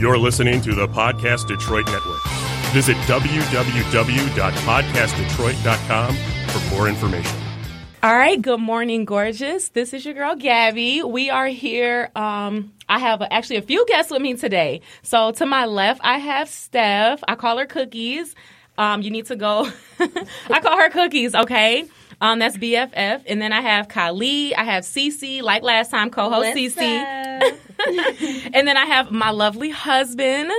You're listening to the Podcast Detroit Network. Visit www.podcastdetroit.com for more information. All right, good morning, gorgeous. This is your girl Gabby. We are here. Um, I have actually a few guests with me today. So to my left, I have Steph. I call her Cookies. Um, you need to go. I call her Cookies. Okay. Um, that's BFF. And then I have Kylie. I have Cece, like last time, co-host Cece. and then I have my lovely husband,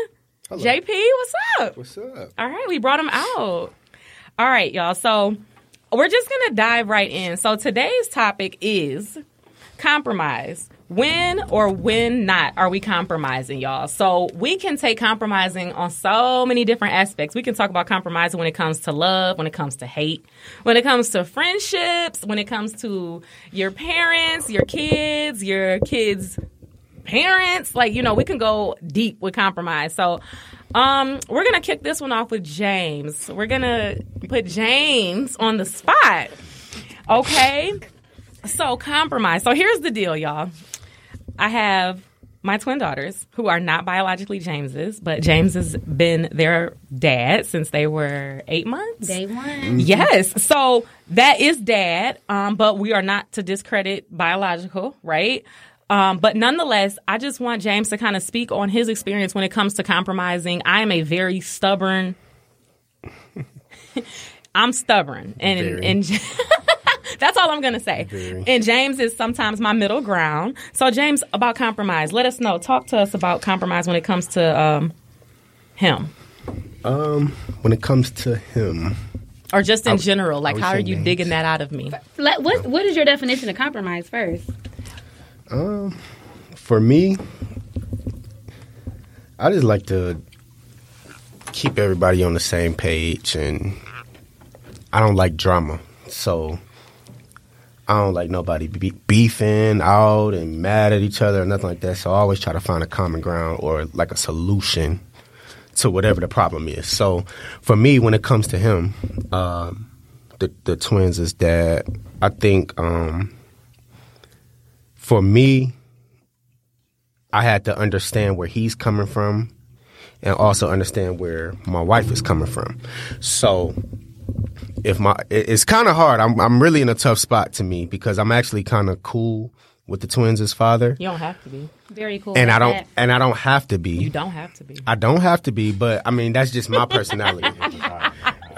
Hello. JP. What's up? What's up? All right, we brought him out. All right, y'all. So we're just gonna dive right in. So today's topic is compromise. When or when not are we compromising, y'all? So we can take compromising on so many different aspects. We can talk about compromising when it comes to love, when it comes to hate, when it comes to friendships, when it comes to your parents, your kids, your kids' parents. Like, you know, we can go deep with compromise. So um, we're gonna kick this one off with James. We're gonna put James on the spot. Okay. So compromise. So here's the deal, y'all. I have my twin daughters who are not biologically James's, but James has been their dad since they were eight months. Day one. Yes. So that is dad, um, but we are not to discredit biological, right? Um, but nonetheless, I just want James to kind of speak on his experience when it comes to compromising. I am a very stubborn. I'm stubborn, and Very. and that's all I'm gonna say. Very. And James is sometimes my middle ground. So James, about compromise, let us know. Talk to us about compromise when it comes to um, him, Um, when it comes to him, or just in I- general. Like, how are you names. digging that out of me? Let- What What is your definition of compromise first? um, for me, I just like to keep everybody on the same page, and I don't like drama, so I don't like nobody be- beefing out and mad at each other or nothing like that. So I always try to find a common ground or like a solution to whatever the problem is. So for me, when it comes to him, um, the the twins is that I think um, for me, I had to understand where he's coming from, and also understand where my wife is coming from. So if my it's kind of hard. I'm I'm really in a tough spot to me because I'm actually kind of cool with the twins' as father, You don't have to be. Very cool. and I don't that. and I don't have to be. You don't have to be. I don't have to be, but I mean that's just my personality.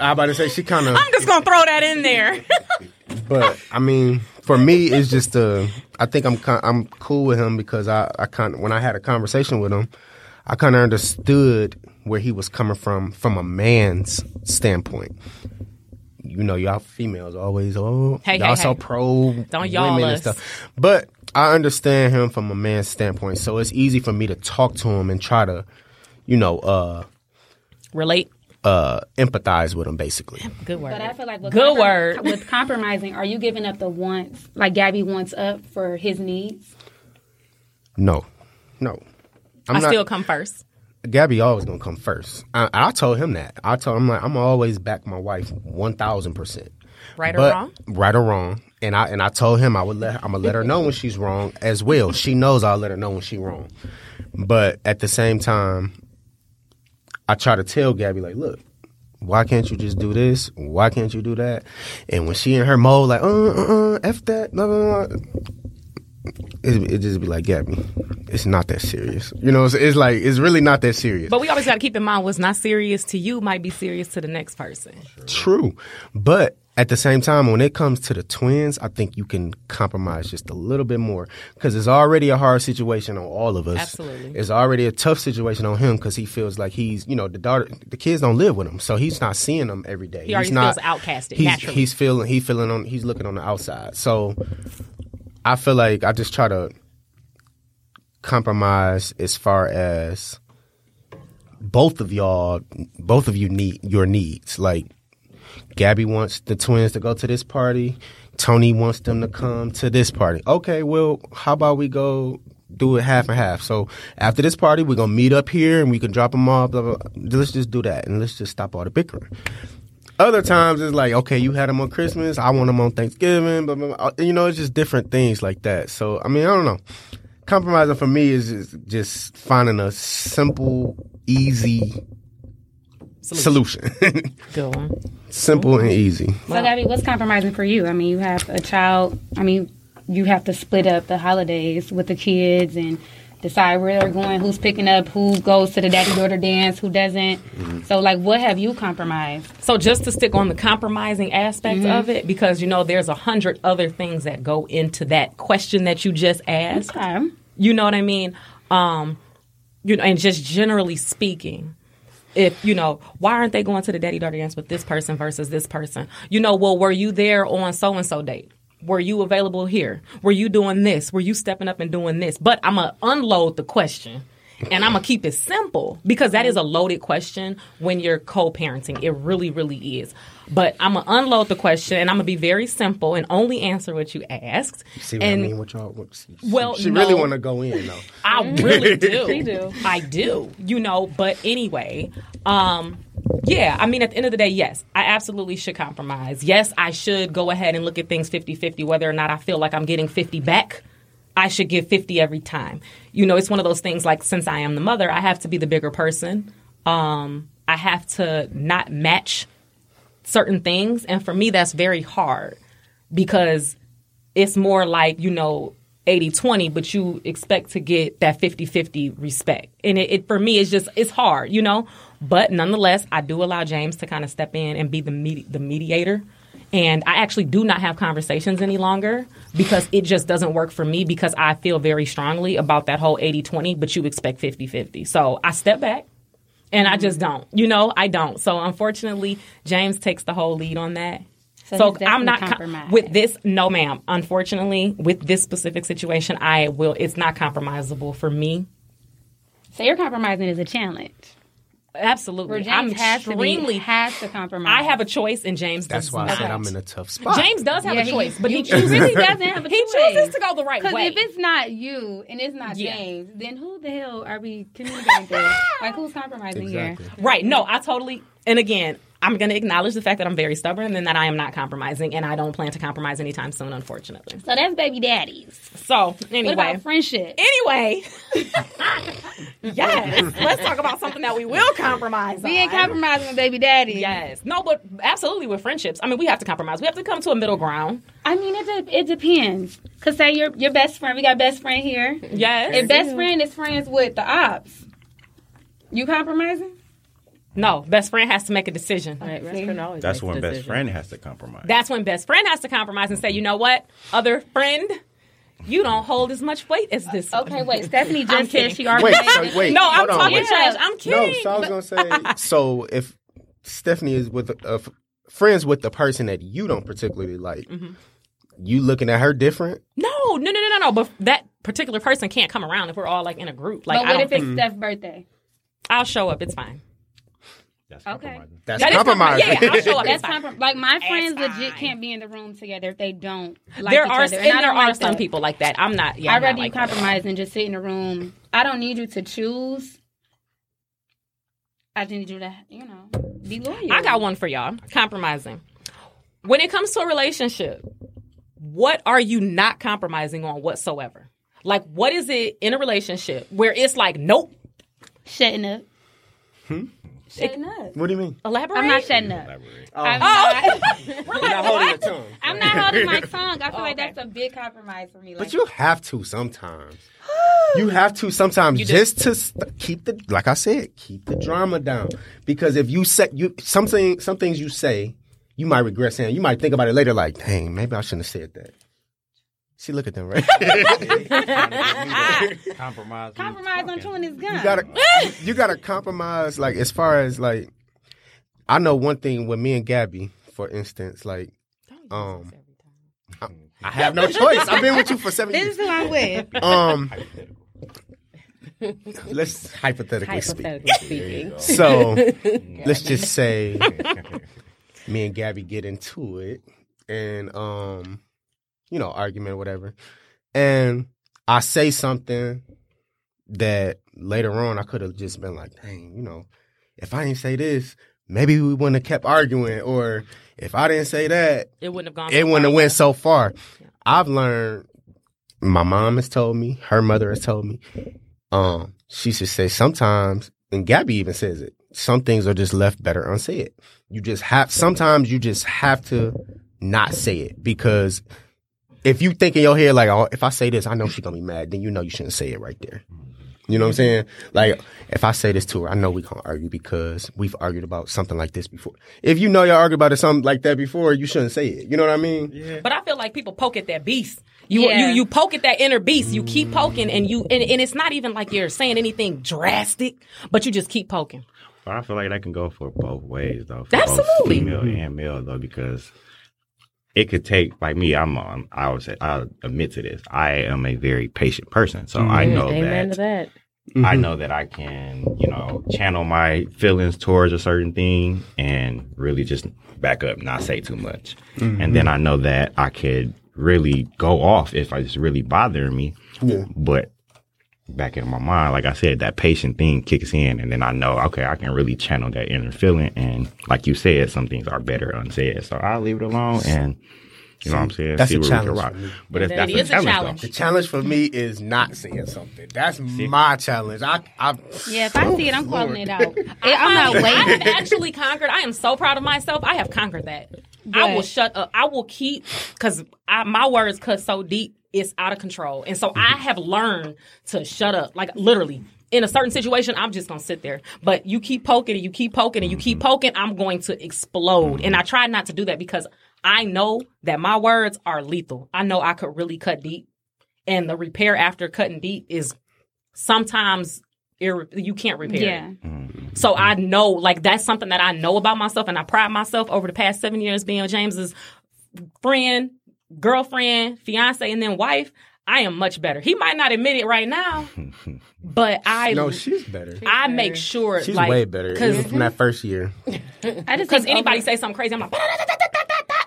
I about to say she kind of, I'm just gonna throw that in there. but I mean for me it's just uh I think I'm ki- I'm cool with him because I I kind of when I had a conversation with him, I kind of understood where he was coming from from a man's standpoint. You know, y'all females always oh Hey, y'all hey, so hey. pro Don't y'all women and stuff, but I understand him from a man's standpoint, so it's easy for me to talk to him and try to, you know, uh Relate. uh empathize with him basically. Good word. But I feel like with Good comprom- word. With compromising, are you giving up the wants like Gabby wants up for his needs? No, no. I'm I not, still come first. Gabby always gonna come first. I, I told him that. I told him like I'm always back my wife one thousand percent. Right or wrong? right or wrong, and I and I told him I would let I'm gonna let her know when she's wrong as well. She knows I'll let her know when she's wrong. But at the same time, I try to tell Gabby like, look, why can't you just do this? Why can't you do that? And when she in her mode like, uh, uh, uh f that, blah blah blah. It, it just be like Gabby, it's not that serious. You know, it's, it's like it's really not that serious. But we always got to keep in mind what's not serious to you might be serious to the next person. True. But at the same time, when it comes to the twins, I think you can compromise just a little bit more because it's already a hard situation on all of us. Absolutely. It's already a tough situation on him because he feels like he's, you know, the daughter, the kids don't live with him, so he's not seeing them every day. He already he's not, feels outcasted, He's, naturally. he's feeling, he feeling on, he's looking on the outside. So I feel like I just try to compromise as far as both of y'all, both of you need your needs. Like Gabby wants the twins to go to this party. Tony wants them to come to this party. Okay, well, how about we go do it half and half? So after this party, we're gonna meet up here and we can drop them off. Blah, blah, blah. Let's just do that and let's just stop all the bickering. Other times it's like, okay, you had them on Christmas. I want them on Thanksgiving. Blah, blah, blah. Uh, you know, it's just different things like that. So I mean, I don't know. compromising for me is is just finding a simple, easy solution. Good one. simple and easy. So, Gabby, what's compromising for you? I mean, you have a child. I mean, you have to split up the holidays with the kids and decide where they're going, who's picking up, who goes to the daddy daughter dance, who doesn't. So, like, what have you compromised? So just to stick on the compromising aspect Mm-hmm. of it, because you know there's a hundred other things that go into that question that you just asked. Okay. You know what I mean? Um, you know, and just generally speaking, if you know, why aren't they going to the daddy daughter dance with this person versus this person? You know, well, were you there on so and so date? Were you available here? Were you doing this? Were you stepping up and doing this? But I'm gonna unload the question. And I'm gonna keep it simple because that is a loaded question when you're co-parenting. It really, really is. But I'm gonna unload the question and I'm gonna be very simple and only answer what you asked. See what and I mean? What y'all? What, she, Well, she really no. want to go in though. I really do. She do. I do. You know, but anyway, um, yeah, I mean, at the end of the day, yes, I absolutely should compromise. Yes, I should go ahead and look at things 50 50, whether or not I feel like I'm getting 50 back. I should give 50 every time. You know, it's one of those things like since I am the mother, I have to be the bigger person. Um, I have to not match certain things. And for me, that's very hard because it's more like, you know, 80 20, but you expect to get that 50 50 respect. And it, it, for me, it's just, it's hard, you know? But nonetheless, I do allow James to kind of step in and be the, medi- the mediator. And I actually do not have conversations any longer because it just doesn't work for me because I feel very strongly about that whole 80 20, but you expect 50 50. So I step back and I just mm-hmm. don't. You know, I don't. So unfortunately, James takes the whole lead on that. So So, I'm not com- with this. No, ma'am. Unfortunately, with this specific situation, I will. It's not compromisable for me. So, your compromising is a challenge. Absolutely, Where James I'm has to extremely. be, has to compromise. I have a choice, and James. Does. That's does why I said I'm in a tough spot. James does have Yeah, a he- choice, but he, he chooses. really doesn't have a he choice. chooses to go the right way. Because if it's not you and it's not Yeah. James, then who the hell are we communicating with? like, who's compromising Exactly. here? Right. No, I totally. And again, I'm going to acknowledge the fact that I'm very stubborn and that I am not compromising, and I don't plan to compromise anytime soon, unfortunately. So that's baby daddies. So What anyway, about friendship? anyway, yes, let's talk about something that we will compromise. We ain't on. compromising with baby daddy. Yes. No, but absolutely with friendships. I mean, we have to compromise. We have to come to a middle ground. I mean, it de- it depends. Cause say your your best friend, we got best friend here. Yes. If best friend is friends with the ops, you compromising? No, best friend has to make a decision. Right, best friend always That's makes when a best friend has to compromise. That's when best friend has to compromise and say, you know what, other friend, you don't hold as much weight as this. one." Okay, wait. Stephanie I'm just said she already. Wait, so wait. No, I'm on, talking wait. trash. I'm No, kidding. so I was gonna say. So if Stephanie is with uh, friends with the person that you don't particularly like, Mm-hmm. you looking at her different. no, no, no, no, no, no. But that particular person can't come around if we're all like in a group. Like, But I what don't if it's think Steph's birthday? I'll show up. It's fine. That's Okay. compromising. That's That is compromising. compromising. Yeah, I'll show up. That's It's comprom- like my friends It's legit fine. can't be in the room together if they don't. Like there each are, other. and, I there are like some that. people like that. I'm not. Yeah, I'd rather you like compromise and just sit in a room. I don't need you to choose. I just need you to, you know, be loyal. I got one for y'all. Compromising. When it comes to a relationship, what are you not compromising on whatsoever? Like, what is it in a relationship where it's like, nope, shutting up. Hmm? Shutting up. What do you mean? elaborate? I'm not shutting up. Elaborate. I'm, Oh, not, we're like, what? I'm not holding my tongue. I feel like oh, okay. that's a big compromise for me. Like, But you have to sometimes. You have to sometimes do. just to st- keep the like I said, keep the drama down. Because if you say you something some things you say, you might regret saying. You might think about it later, like, dang, maybe I shouldn't have said that. See, look at them, right? Compromise. compromise on chewing his gum. you gotta you gotta compromise like as far as like I know one thing with me and Gabby, for instance, like um I, I have no choice. I've been with you for seven this years. is who I'm with. Um let's hypothetically speak. Speaking. So let's just say me and Gabby get into it and um you know, argument or whatever. And I say something that later on I could have just been like, dang, you know, if I didn't say this, maybe we wouldn't have kept arguing. Or if I didn't say that, It wouldn't have gone. it so wouldn't far. have went so far. I've learned my mom has told me, her mother has told me. Um, she should say sometimes, and Gabby even says it. Some things are just left better unsaid. You just have. Sometimes you just have to not say it because if you think in your head like, oh, if I say this, I know she's gonna be mad. Then you know you shouldn't say it right there. You know what I'm saying? Like, if I say this to her, I know we gonna argue because we've argued about something like this before. If you know y'all argued about it something like that before, you shouldn't say it. You know what I mean? Yeah. But I feel like people poke at that beast. You Yeah. you you poke at that inner beast. You keep poking, and you and, and it's not even like you're saying anything drastic, but you just keep poking. But I feel like that can go for both ways though. For Absolutely. Both female and male though, because it could take like me. I'm um, I would say I admit to this. I am a very patient person, so I know Amen that to that. I know that I can, you know, channel my feelings towards a certain thing and really just back up, not say too much. And then I know that I could really go off if I it's really bothering me. Yeah. But back in my mind, like I said, that patient thing kicks in and then I know, okay, I can really channel that inner feeling. And like you said, some things are better unsaid. So I'll leave it alone and, you know what I'm saying? that's a challenge can rock. But if It that's is a a challenge, challenge. The challenge for me is not saying something. That's my challenge. I, I Yeah, if I see it, I'm oh, calling it out. I'm not have- I waiting. have actually conquered. I am so proud of myself. I have conquered that. I will shut up. I will keep because my words cut so deep. It's out of control, and so I mm-hmm. have learned to shut up. Like literally. In a certain situation, I'm just gonna sit there. But you keep poking and you keep poking and you keep mm-hmm. poking, I'm going to explode. And I try not to do that because I know that my words are lethal. I know I could really cut deep. And the repair after cutting deep is sometimes irre- you can't repair it. Yeah. Mm-hmm. So I know, like, that's something that I know about myself, and I pride myself over the past seven years being James's friend, girlfriend, fiance, and then wife. I am much better. He might not admit it right now, but I no, she's better. I make sure She's like way better. because Even from that first year. I just because anybody over- say something crazy, I'm like,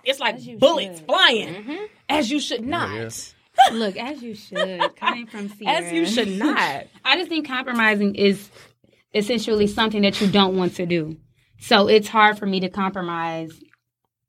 it's like bullets should. flying, mm-hmm. as you should not, look as you should coming from Sierra. as you should not. I just think compromising is essentially something that you don't want to do. So it's hard for me to compromise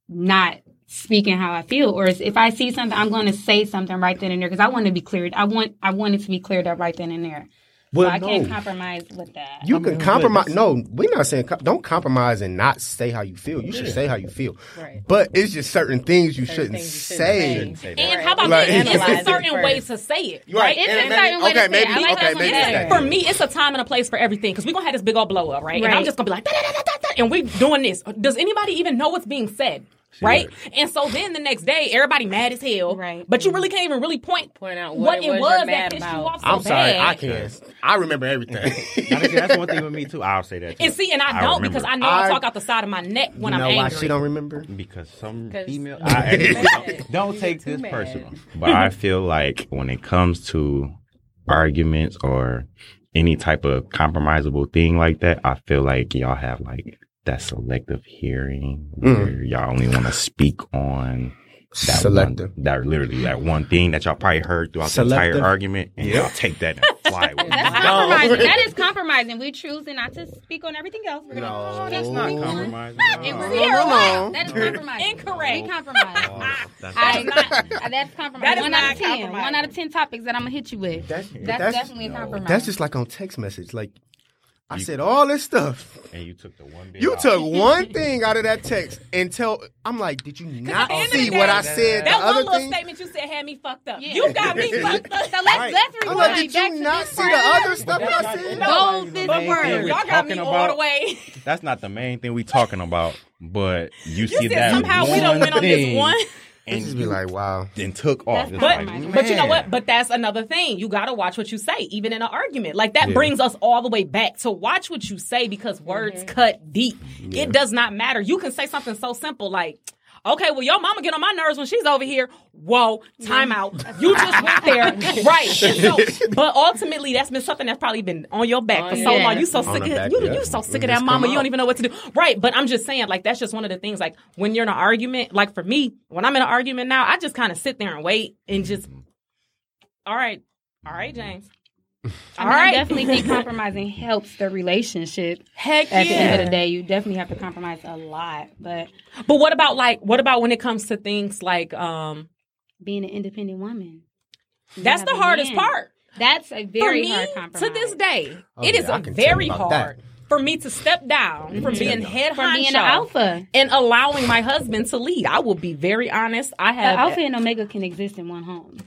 not speaking how I feel or if I see something I'm going to say something right then and there because I want to be cleared. I want I want it to be cleared up right then and there. Well, so I can't compromise with that. You can compromise. No, we're not saying com- don't compromise and not say how you feel. You should say how you feel. Right. But it's just certain things you shouldn't things you say. shouldn't Say that. And how about Like- this? It's a certain first. way to say it, Right. right? It's And a maybe- certain way to okay, say it. Like okay, maybe one it's better. that. For me, it's a time and a place for everything because we're gonna have this big old blow up, right? And I'm just gonna be like, "Da, da, da, da, da, da," and we're doing this. Does anybody even know what's being said? Right? And so then the next day, everybody mad as hell. Right. But you mm-hmm. really can't even really point Point out what, what it it was was that pissed about. you off so I'm sorry, bad. I can't. I remember everything. That's one thing with me too. I'll say that. Too. And see, and I, don't remember because I know I, I- talk out the side of my neck when you know I'm why angry. she don't remember? because some female. I, don't, don't take this mad. personal, but I feel like when it comes to arguments or any type of compromisable thing like that, I feel like y'all have like that selective hearing mm. where y'all only want to speak on that Selective. one, that literally that one thing that y'all probably heard throughout the entire argument, and y'all take that and fly with it. That's compromising. That is compromising. We're choosing not to speak on everything else. We're gonna, No. That's not compromising. It No. was no, here. no. What? That is compromising. Incorrect. We compromise. Oh, that's I, not- that's compromise. That is one not out of ten. One out of ten topics that I'm gonna hit you with. That's, That's, definitely a compromise. That's just like on text message. Like I said all this stuff. and you took the one. bit You out. took one thing out of that text and tell I'm like, did you not at the end of see the what I said? That the one other little thing. statement you said had me fucked up. Yeah. You got me fucked up. so let's Right. let's rewind like, did you not see part. the other stuff that I said? Bold this main word. thing Y'all got me talking all the way. That's not the main thing we talking about, but you, You see said that somehow we one don't win on this thing one. And just be like, wow. then took off. That's But like, but you know what? But that's another thing. You gotta watch what you say, even in an argument. Like that Yeah. brings us all the way back to watch what you say because words mm-hmm. cut deep. It does not matter. You can say something so simple like, Okay, well, your mama get on my nerves when she's over here. Whoa, time out. You just went there, right? So, but ultimately, that's been something that's probably been on your back for so yeah. long. You so On sick of back, you. yeah. You so sick of that mama. You don't even know what to do, right? But I'm just saying, like that's just one of the things. Like when you're in an argument, like for me, when I'm in an argument now, I just kind of sit there and wait and just, all right, all right, James. I, All mean, I definitely think compromising helps the relationship. Heck At the end of the day, you definitely have to compromise a lot. But But what about like what about when it comes to things like um being an independent woman, That's the hardest man. part. That's a For very me, hard compromise. to this day, Oh, it yeah, is I a can tell you very hard that. for me to step down from being head From being an alpha. and allowing my husband to lead. I will be very honest. I have The have alpha and omega can exist in one home.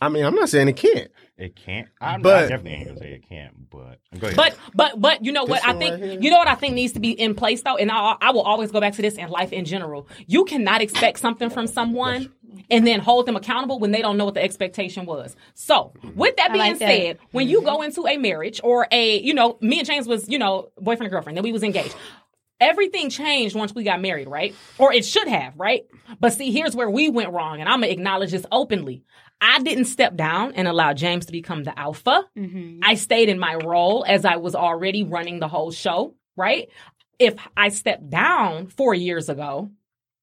I mean, I'm not saying it can't. It can't. I'm But- I definitely ain't gonna say it can't. But go ahead. But but but you know what I think right you know what I think needs to be in place though, and I, I will always go back to this in life in general. You cannot expect something from someone and then hold them accountable when they don't know what the expectation was. So with that being like that. said, when you mm-hmm. go into a marriage or a you know me and James was you know boyfriend and girlfriend, then we was engaged. Everything changed once we got married, right? Or it should have, right? But see, here's where we went wrong, and I'm gonna acknowledge this openly. I didn't step down and allow James to become the alpha. Mm-hmm. I stayed in my role as I was already running the whole show, right? If I stepped down four years ago,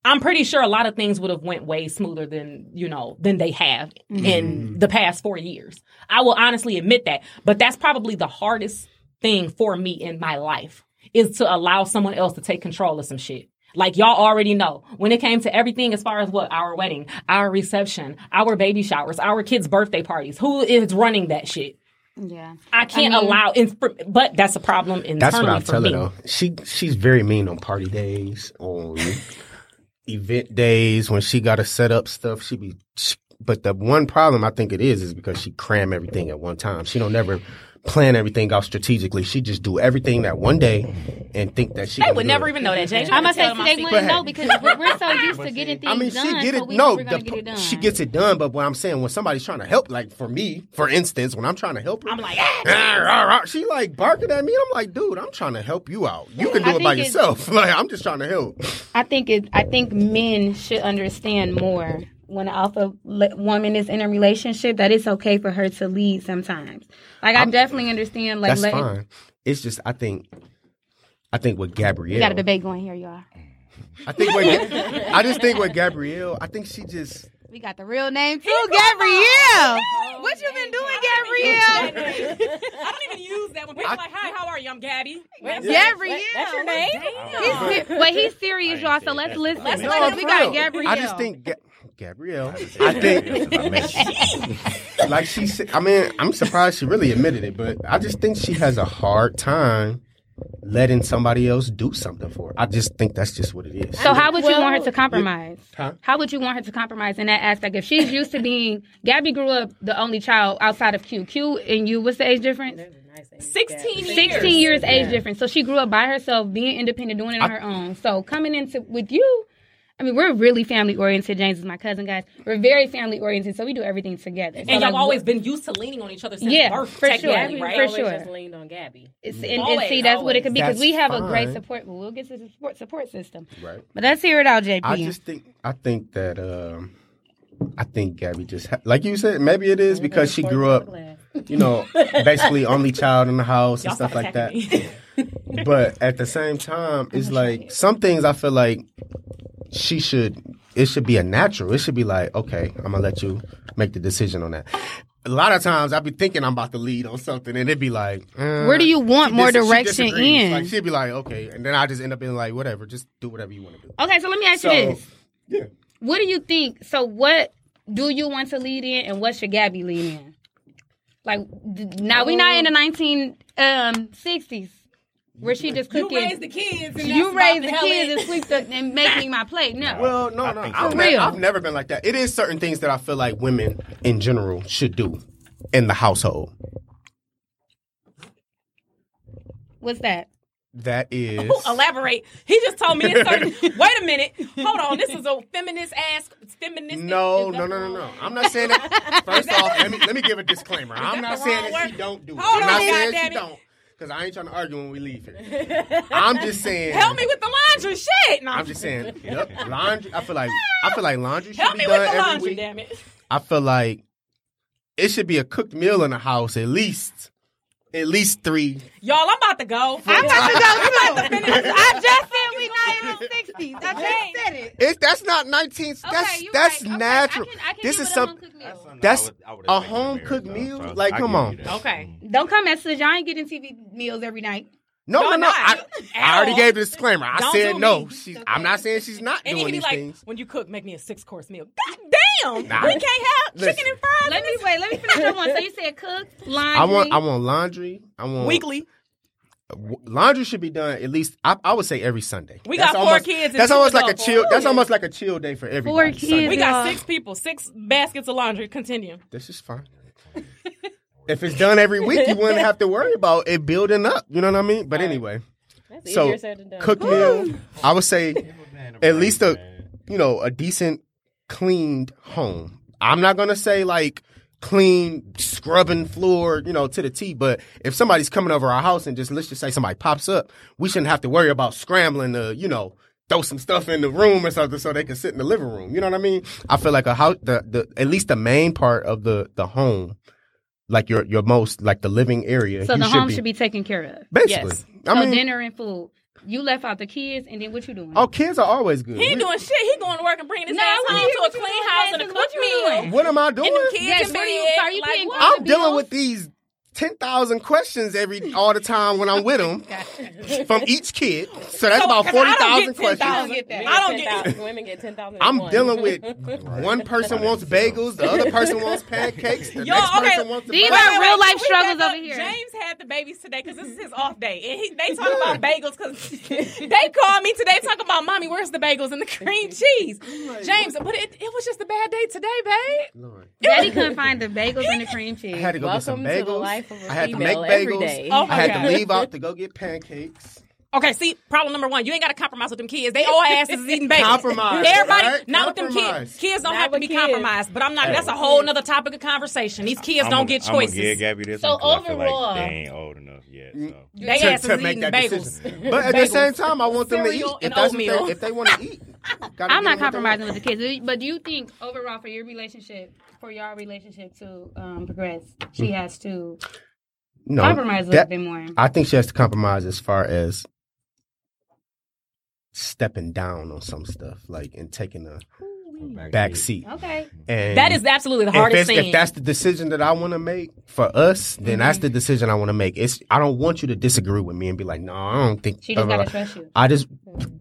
I'm pretty sure a lot of things would have went way smoother than, you know, than they have mm-hmm. in the past four years. I will honestly admit that. But that's probably the hardest thing for me in my life is to allow someone else to take control of some shit. Like y'all already know, when it came to everything as far as what our wedding, our reception, our baby showers, our kids' birthday parties, who is running that shit? Yeah. I can't I mean- allow, in, but that's a problem internally That's what I for tell me. her though. She she's very mean on party days, on event days when she got to set up stuff. She be, she, but the one problem I think it is is because she cram everything at one time. She don't never plan everything out strategically. She just do everything that one day and think that she. They would never it. even know that, James. I'm gonna say they wouldn't know because we're, we're so used to getting things I mean, she done. get it. we No, know we're gonna the- get it done. she gets it done. But what I'm saying, when somebody's trying to help, like for me, for instance, when I'm trying to help her, I'm like, ah, "Ah, rah, rah," she like barking at me. I'm like, dude, I'm trying to help you out. You can do I it by yourself. Like I'm just trying to help. I think it. I think men should understand more when an alpha le- woman is in a relationship that it's okay for her to lead sometimes. Like I definitely understand. Like That's letting, fine. It's just I think, I think with Gabrielle, we got a debate going here, y'all. I think with, I just think with Gabrielle, I think she just. We got the real name too, Gabrielle. what you been doing, Gabrielle? I don't even use that when people are like, hi, how are you? I'm Gabby. Gabrielle. That's your name? He's, se- but he's serious, y'all. So let's listen. Let's No, let for we got. Gabrielle. I just think Ga- Gabrielle. I think like she said. I mean, I'm surprised she really admitted it, but I just think she has a hard time letting somebody else do something for her. I just think that's just what it is. So how would you want her to compromise? Huh? How would you want her to compromise in that aspect? If she's used to being, Gabby grew up the only child outside of Q. Q and you, what's the age difference? 16 years. 16 years age difference. So she grew up by herself, being independent, doing it on her own. So coming into with you, I mean, we're really family oriented. James is my cousin, guys. We're very family oriented, so we do everything together. So And like, y'all always been used to leaning on each other since Yeah, birth, for sure. technically, For right? always sure. just leaned on Gabby. It's, and, and see, that's what it could be because we have a great support. Well, we'll get to the support support system. Right. But let's hear it out, JP. I just think I think that um I think Gabby just ha- like you said maybe it is because she grew up you know basically only child in the house and Y'all stuff like that. But at the same time, it's like some things I feel like she should. It should be a natural. It should be like, okay, I'm gonna let you make the decision on that. A lot of times I be thinking I'm about to lead on something, and it'd be like, uh, Where do you want more dis- direction in? Like she'd be like, okay, and then I just end up being like, whatever, just do whatever you want to do. Okay, so let me ask So, you this. yeah. What do you think? So, what do you want to lead in, and what should Gabby lead in? Like, now we're not in the nineteen um, sixties where she just cooking. You cooking. raised the kids. And You raise about the kids and sweep the and make me my plate. No, Well, no, no, I've, so. real. I've never been like that. It is certain things that I feel like women in general should do in the household. what's that? That is. Ooh, elaborate. He just told me it's certain. Wait a minute. Hold on. This is a feminist ass. Feminist. No, no, no, no, no. I'm not saying that. First off, let me let me give a disclaimer. I'm not saying wrong that she don't do it. Hold I'm not on, saying goddammit. she don't. Because I ain't trying to argue when we leave here. I'm just saying. Help me with the laundry shit. No, I'm just saying. Yep, laundry. I feel like I feel like laundry should Help be me done with the every laundry, week. damn it. I feel like it should be a cooked meal in the house at least, at least three. Y'all, I'm about to go. I'm about to go. I'm about to finish. I just said we not in the sixties. I just said it. It, that's not 19. that's you that's right. Okay, natural. I can, I can this is with a some. That's a home cooked meal. Like, come on. Okay. Don't come at us. Y'all ain't getting TV meals every night. No, no, Y'all no. I, I already gave the disclaimer. I Don't said no. me. She's, I'm not saying she's not And he doing can be these like, things. when you cook, make me a six course meal. God Damn, Nah. we can't have Listen. chicken and fries Let me this wait. Let me finish your one. So you said cook, laundry. I want I want laundry. I want weekly. laundry should be done at least I, I would say every Sunday. We That's got four almost- kids That's almost like a adults. chill. That's almost like a chill day for everybody. kids. Sunday. We got six people, six baskets of laundry. Continue. This is fine. if it's done every week, you wouldn't have to worry about it building up. You know what I mean? But anyway, That's so easier said than done. cook meal. I would say at least a you know a decent cleaned home. I'm not gonna say like clean scrubbing floor you know to the T, but if somebody's coming over our house and just let's just say somebody pops up, we shouldn't have to worry about scrambling to you know throw some stuff in the room or something so they can sit in the living room. You know what I mean? I feel like a house the, the at least the main part of the the home. Like your your most like the living area. So you the home should be taken care of. basically. Yes. I so mean, dinner and food. You left out the kids, and then what you doing? oh, kids are always good. He We- doing shit. He going to work and bringing his No, ass home to a clean house and a Francis. cooked What you meal. doing? What am I doing? And them kids Yes, in what are you- bed. are you like, paying I'm dealing bills? with these ten thousand questions every all the time when I'm with them from each kid. So that's So, about 'cause I forty don't thousand get questions. 10,000. Women get I don't 10,000 get. women get ten thousand. I'm dealing with one person wants bagels, the other person wants pancakes, the Yo, next okay. person wants. These are real life struggles over here. James had the babies today because this is his off day, and he, they talk about bagels because they called me today talking about mommy, where's the bagels and the cream cheese? James, but it, it was just a bad day today, babe. Lord. Daddy couldn't find the bagels and the cream cheese. I had to go get some Welcome to the life of a I had to make bagels. Oh I had God. to leave out to go get pancakes. Okay, see, problem number one, you ain't got to compromise with them kids. They all asses is eating bagels. Compromise, Everybody, right? not with them kids. Kids don't Not have to be kids. compromised, but I'm not. That's a whole nother topic of conversation. These kids I'm don't gonna- get I'm gonna choices. give Gabby this So one 'cause I feel overall- like they ain't old enough yet. Mm, so. They to, asses to make eating that bagels. decision. But at the same time, I want them to eat. Cereal If and that's what oatmeal. they, if they want to eat, I'm not them what they want. compromising with the kids, but do you think overall for your relationship, for your relationship to um, progress, she has to No, compromise a that- little bit more? I think she has to compromise as far as stepping down on some stuff, like and taking a back seat. Okay. And That is absolutely the hardest it's- thing. if that's the decision that I want to make for us, then that's mm-hmm. the decision I want to make. It's I don't want you to disagree with me and be like, no, I don't think. She just blah, blah, gotta trust you. I just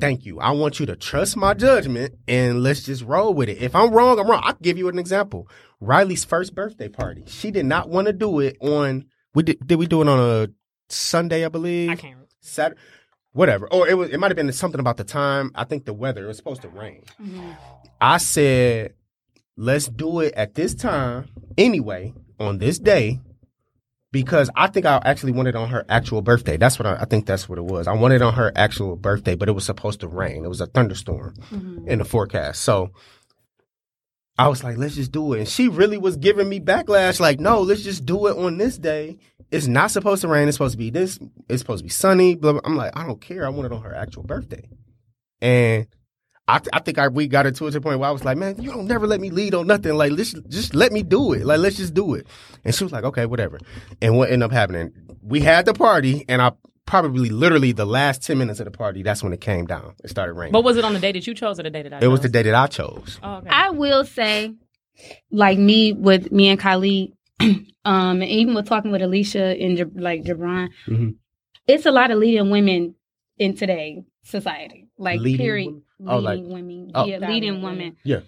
thank you. I want you to trust my judgment and let's just roll with it. If I'm wrong, I'm wrong. I'll give you an example. Riley's first birthday party. She did not want to do it on. We did. Did we do it on a Sunday? I believe. I can't. Saturday, whatever. Or it was. It might have been something about the time. I think the weather. It was supposed to rain. Mm-hmm. I said, let's do it at this time anyway on this day. Because I think I actually wanted it on her actual birthday. That's what I, I think. That's what it was. I wanted it on her actual birthday, but it was supposed to rain. It was a thunderstorm mm-hmm. in the forecast. So I was like, let's just do it. And she really was giving me backlash, like, no, let's just do it on this day. It's not supposed to rain. It's supposed to be this. It's supposed to be sunny. Blah, blah. I'm like, I don't care. I want it on her actual birthday. And I, th- I think I, we got it to a point where I was like, man, you don't never let me lead on nothing. Like, let's just let me do it. Like, let's just do it. And she was like, okay, whatever. And what ended up happening? We had the party, and I probably literally the last 10 minutes of the party, that's when it came down. It started raining. But was it on the day that you chose or the day that I it was the day that I chose. Oh, okay. I will say, like me with me and Khalid, um, and even with talking with Alicia and Jab- like Jabron, Mhm. it's a lot of leading women in today society. Like Leading period, women? Oh, like- leading women, oh. yeah, leading women. Yeah.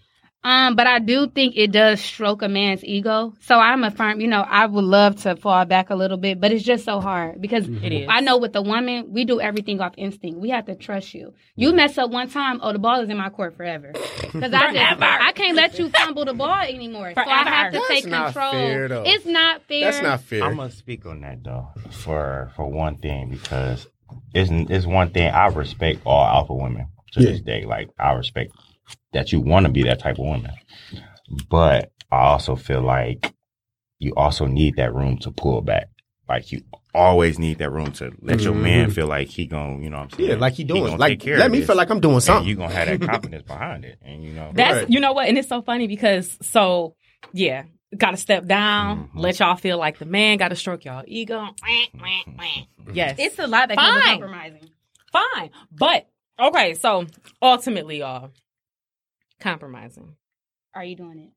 Um, but I do think it does stroke a man's ego. So I'm a firm, you know, I would love to fall back a little bit, but it's just so hard because It is. I know with the woman, we do everything off instinct. We have to trust you. You mess up one time, oh, the ball is in my court forever. Because I, just- Forever. I can't let you fumble the ball anymore. So I have to Forever. take That's not control. fair. It's not fair. That's not fair. I'm gonna speak on that though for for one thing because it's it's one thing I respect all alpha women to Yeah. this day. Like I respect that you want to be that type of woman, but I also feel like you also need that room to pull back. Like you always need that room to let your man feel like he gon' you know what I'm saying? Mm-hmm. yeah, like he doing. gonna like, take care let me feel like I'm doing something. you gonna have that confidence behind it, and you know That's Right. you know what, and it's so funny because so yeah, got to step down, Mm-hmm. let y'all feel like the man, got to stroke y'all ego. Yes, It's a lot that comes with compromising. fine, but okay. So ultimately, y'all compromising. Are you doing it?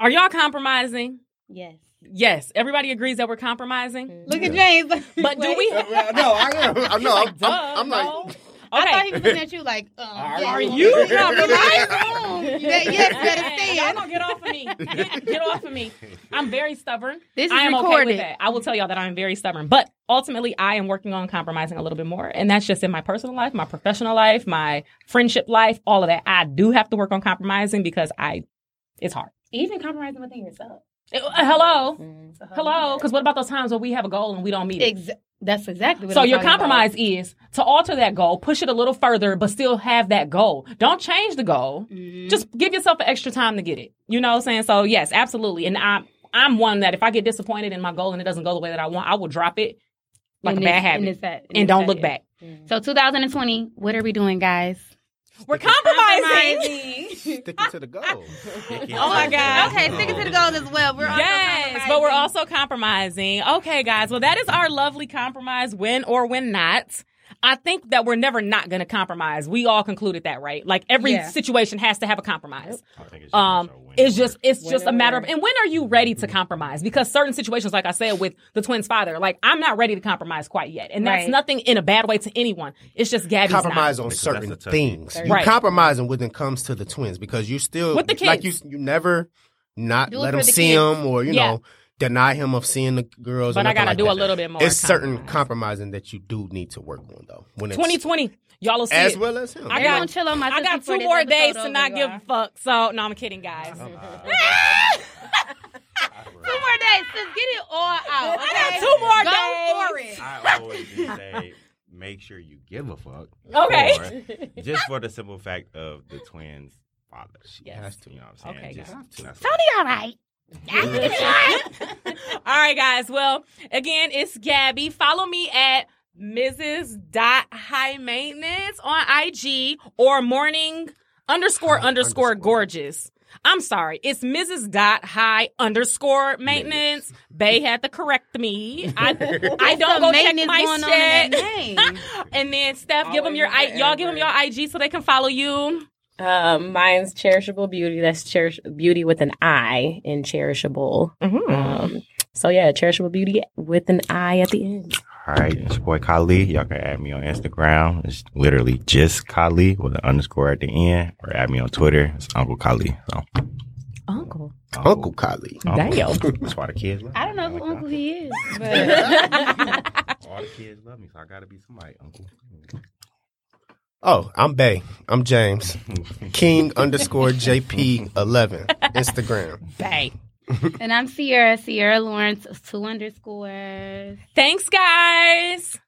Are y'all compromising? Yes. Yes, everybody agrees that we're compromising. Look at James. But do we? Uh, no, I am. I know. I'm, Like, duh, I'm, I'm no. like, I thought he was looking at you like, um, yes, Are yes, you yes, compromising? yes, yes, better Y'all stand. don't get off of me. Get, get off of me. I'm very stubborn. This is I am okay recorded. with that. I will tell y'all that I'm very stubborn. But ultimately, I am working on compromising a little bit more. And that's just in my personal life, my professional life, my friendship life, all of that. I do have to work on compromising because I, it's hard. Even compromising within yourself. Uh, hello? It's a whole Hello? Because what about those times where we have a goal and we don't meet it? Exa- that's exactly what So I'm your talking about. compromise is to alter that goal, push it a little further, but still have that goal. Don't change the goal. Mhm. Just give yourself an extra time to get it. You know what I'm saying? So yes, absolutely. And I'm I'm one that if I get disappointed in my goal and it doesn't go the way that I want, I will drop it like And a bad habit and and, that- and it's don't that, look yeah. back. So 2020, what are we doing, guys? We're compromising. Sticking to the goal. Oh my God. Okay, sticking to the goals as well. We're also Yes, but we're compromising. also compromising. Okay, guys. Well, that is our lovely compromise, win or when not. I think that we're never not going to compromise. We all concluded that, right? Like every Yeah. situation has to have a compromise. I think it's Um, just a it's just word. it's just a matter of and when are you ready to compromise? Because certain situations, like I said with the twins' father, like I'm not ready to compromise quite yet, and that's Right. nothing in a bad way to anyone. It's just Gabby's compromise not. on Because certain that's a tough things. You Right. compromising when it comes to the twins because you still With the like you you never not Do let them the see kids. him or you Yeah. know deny him of seeing the girls. or But I gotta like do a little bit more. It's certain compromising that you do need to work on though. When it's 2020, y'all will see as it. well as him. I got- gonna chill on my I got two more days to not give a fuck. So no, I'm kidding, guys. Two more days. Sis, get it all out. I got two more Go for it. I always say, make sure you give a fuck. Okay. Or just for the simple fact of the twins' fathers. Yes. has to. You know what I'm saying? Okay, Just- guys. that's- Tony, all right. All right, guys. Well, again, it's Gabby. Follow me at Mrs. Dot High Maintenance on IG or morning underscore High underscore underscore. gorgeous. I'm sorry. It's Mrs. Dot High underscore maintenance. Bay had to correct me. I, I don't go check my going shit. name. and then Steph, give them your I, y'all give them your forever. IG so they can follow you. Um, mine's Cherishable Beauty. That's cherish beauty with an I in cherishable. Um, so yeah, Cherishable Beauty with an I at the end. All right, it's your boy Kali. Y'all can add me on Instagram. It's literally just Kali with an underscore at the end, or add me on Twitter. It's Uncle Kali. So, Uncle. Uncle Kali. Damn. That's why the kids love me. I don't know who Like Uncle that. he is. But All the kids love me, so I gotta be somebody, Uncle. Oh, I'm Bay. I'm James. King underscore JP eleven Instagram. Bay. and I'm Sierra, Sierra Lawrence, two underscores. Thanks, guys.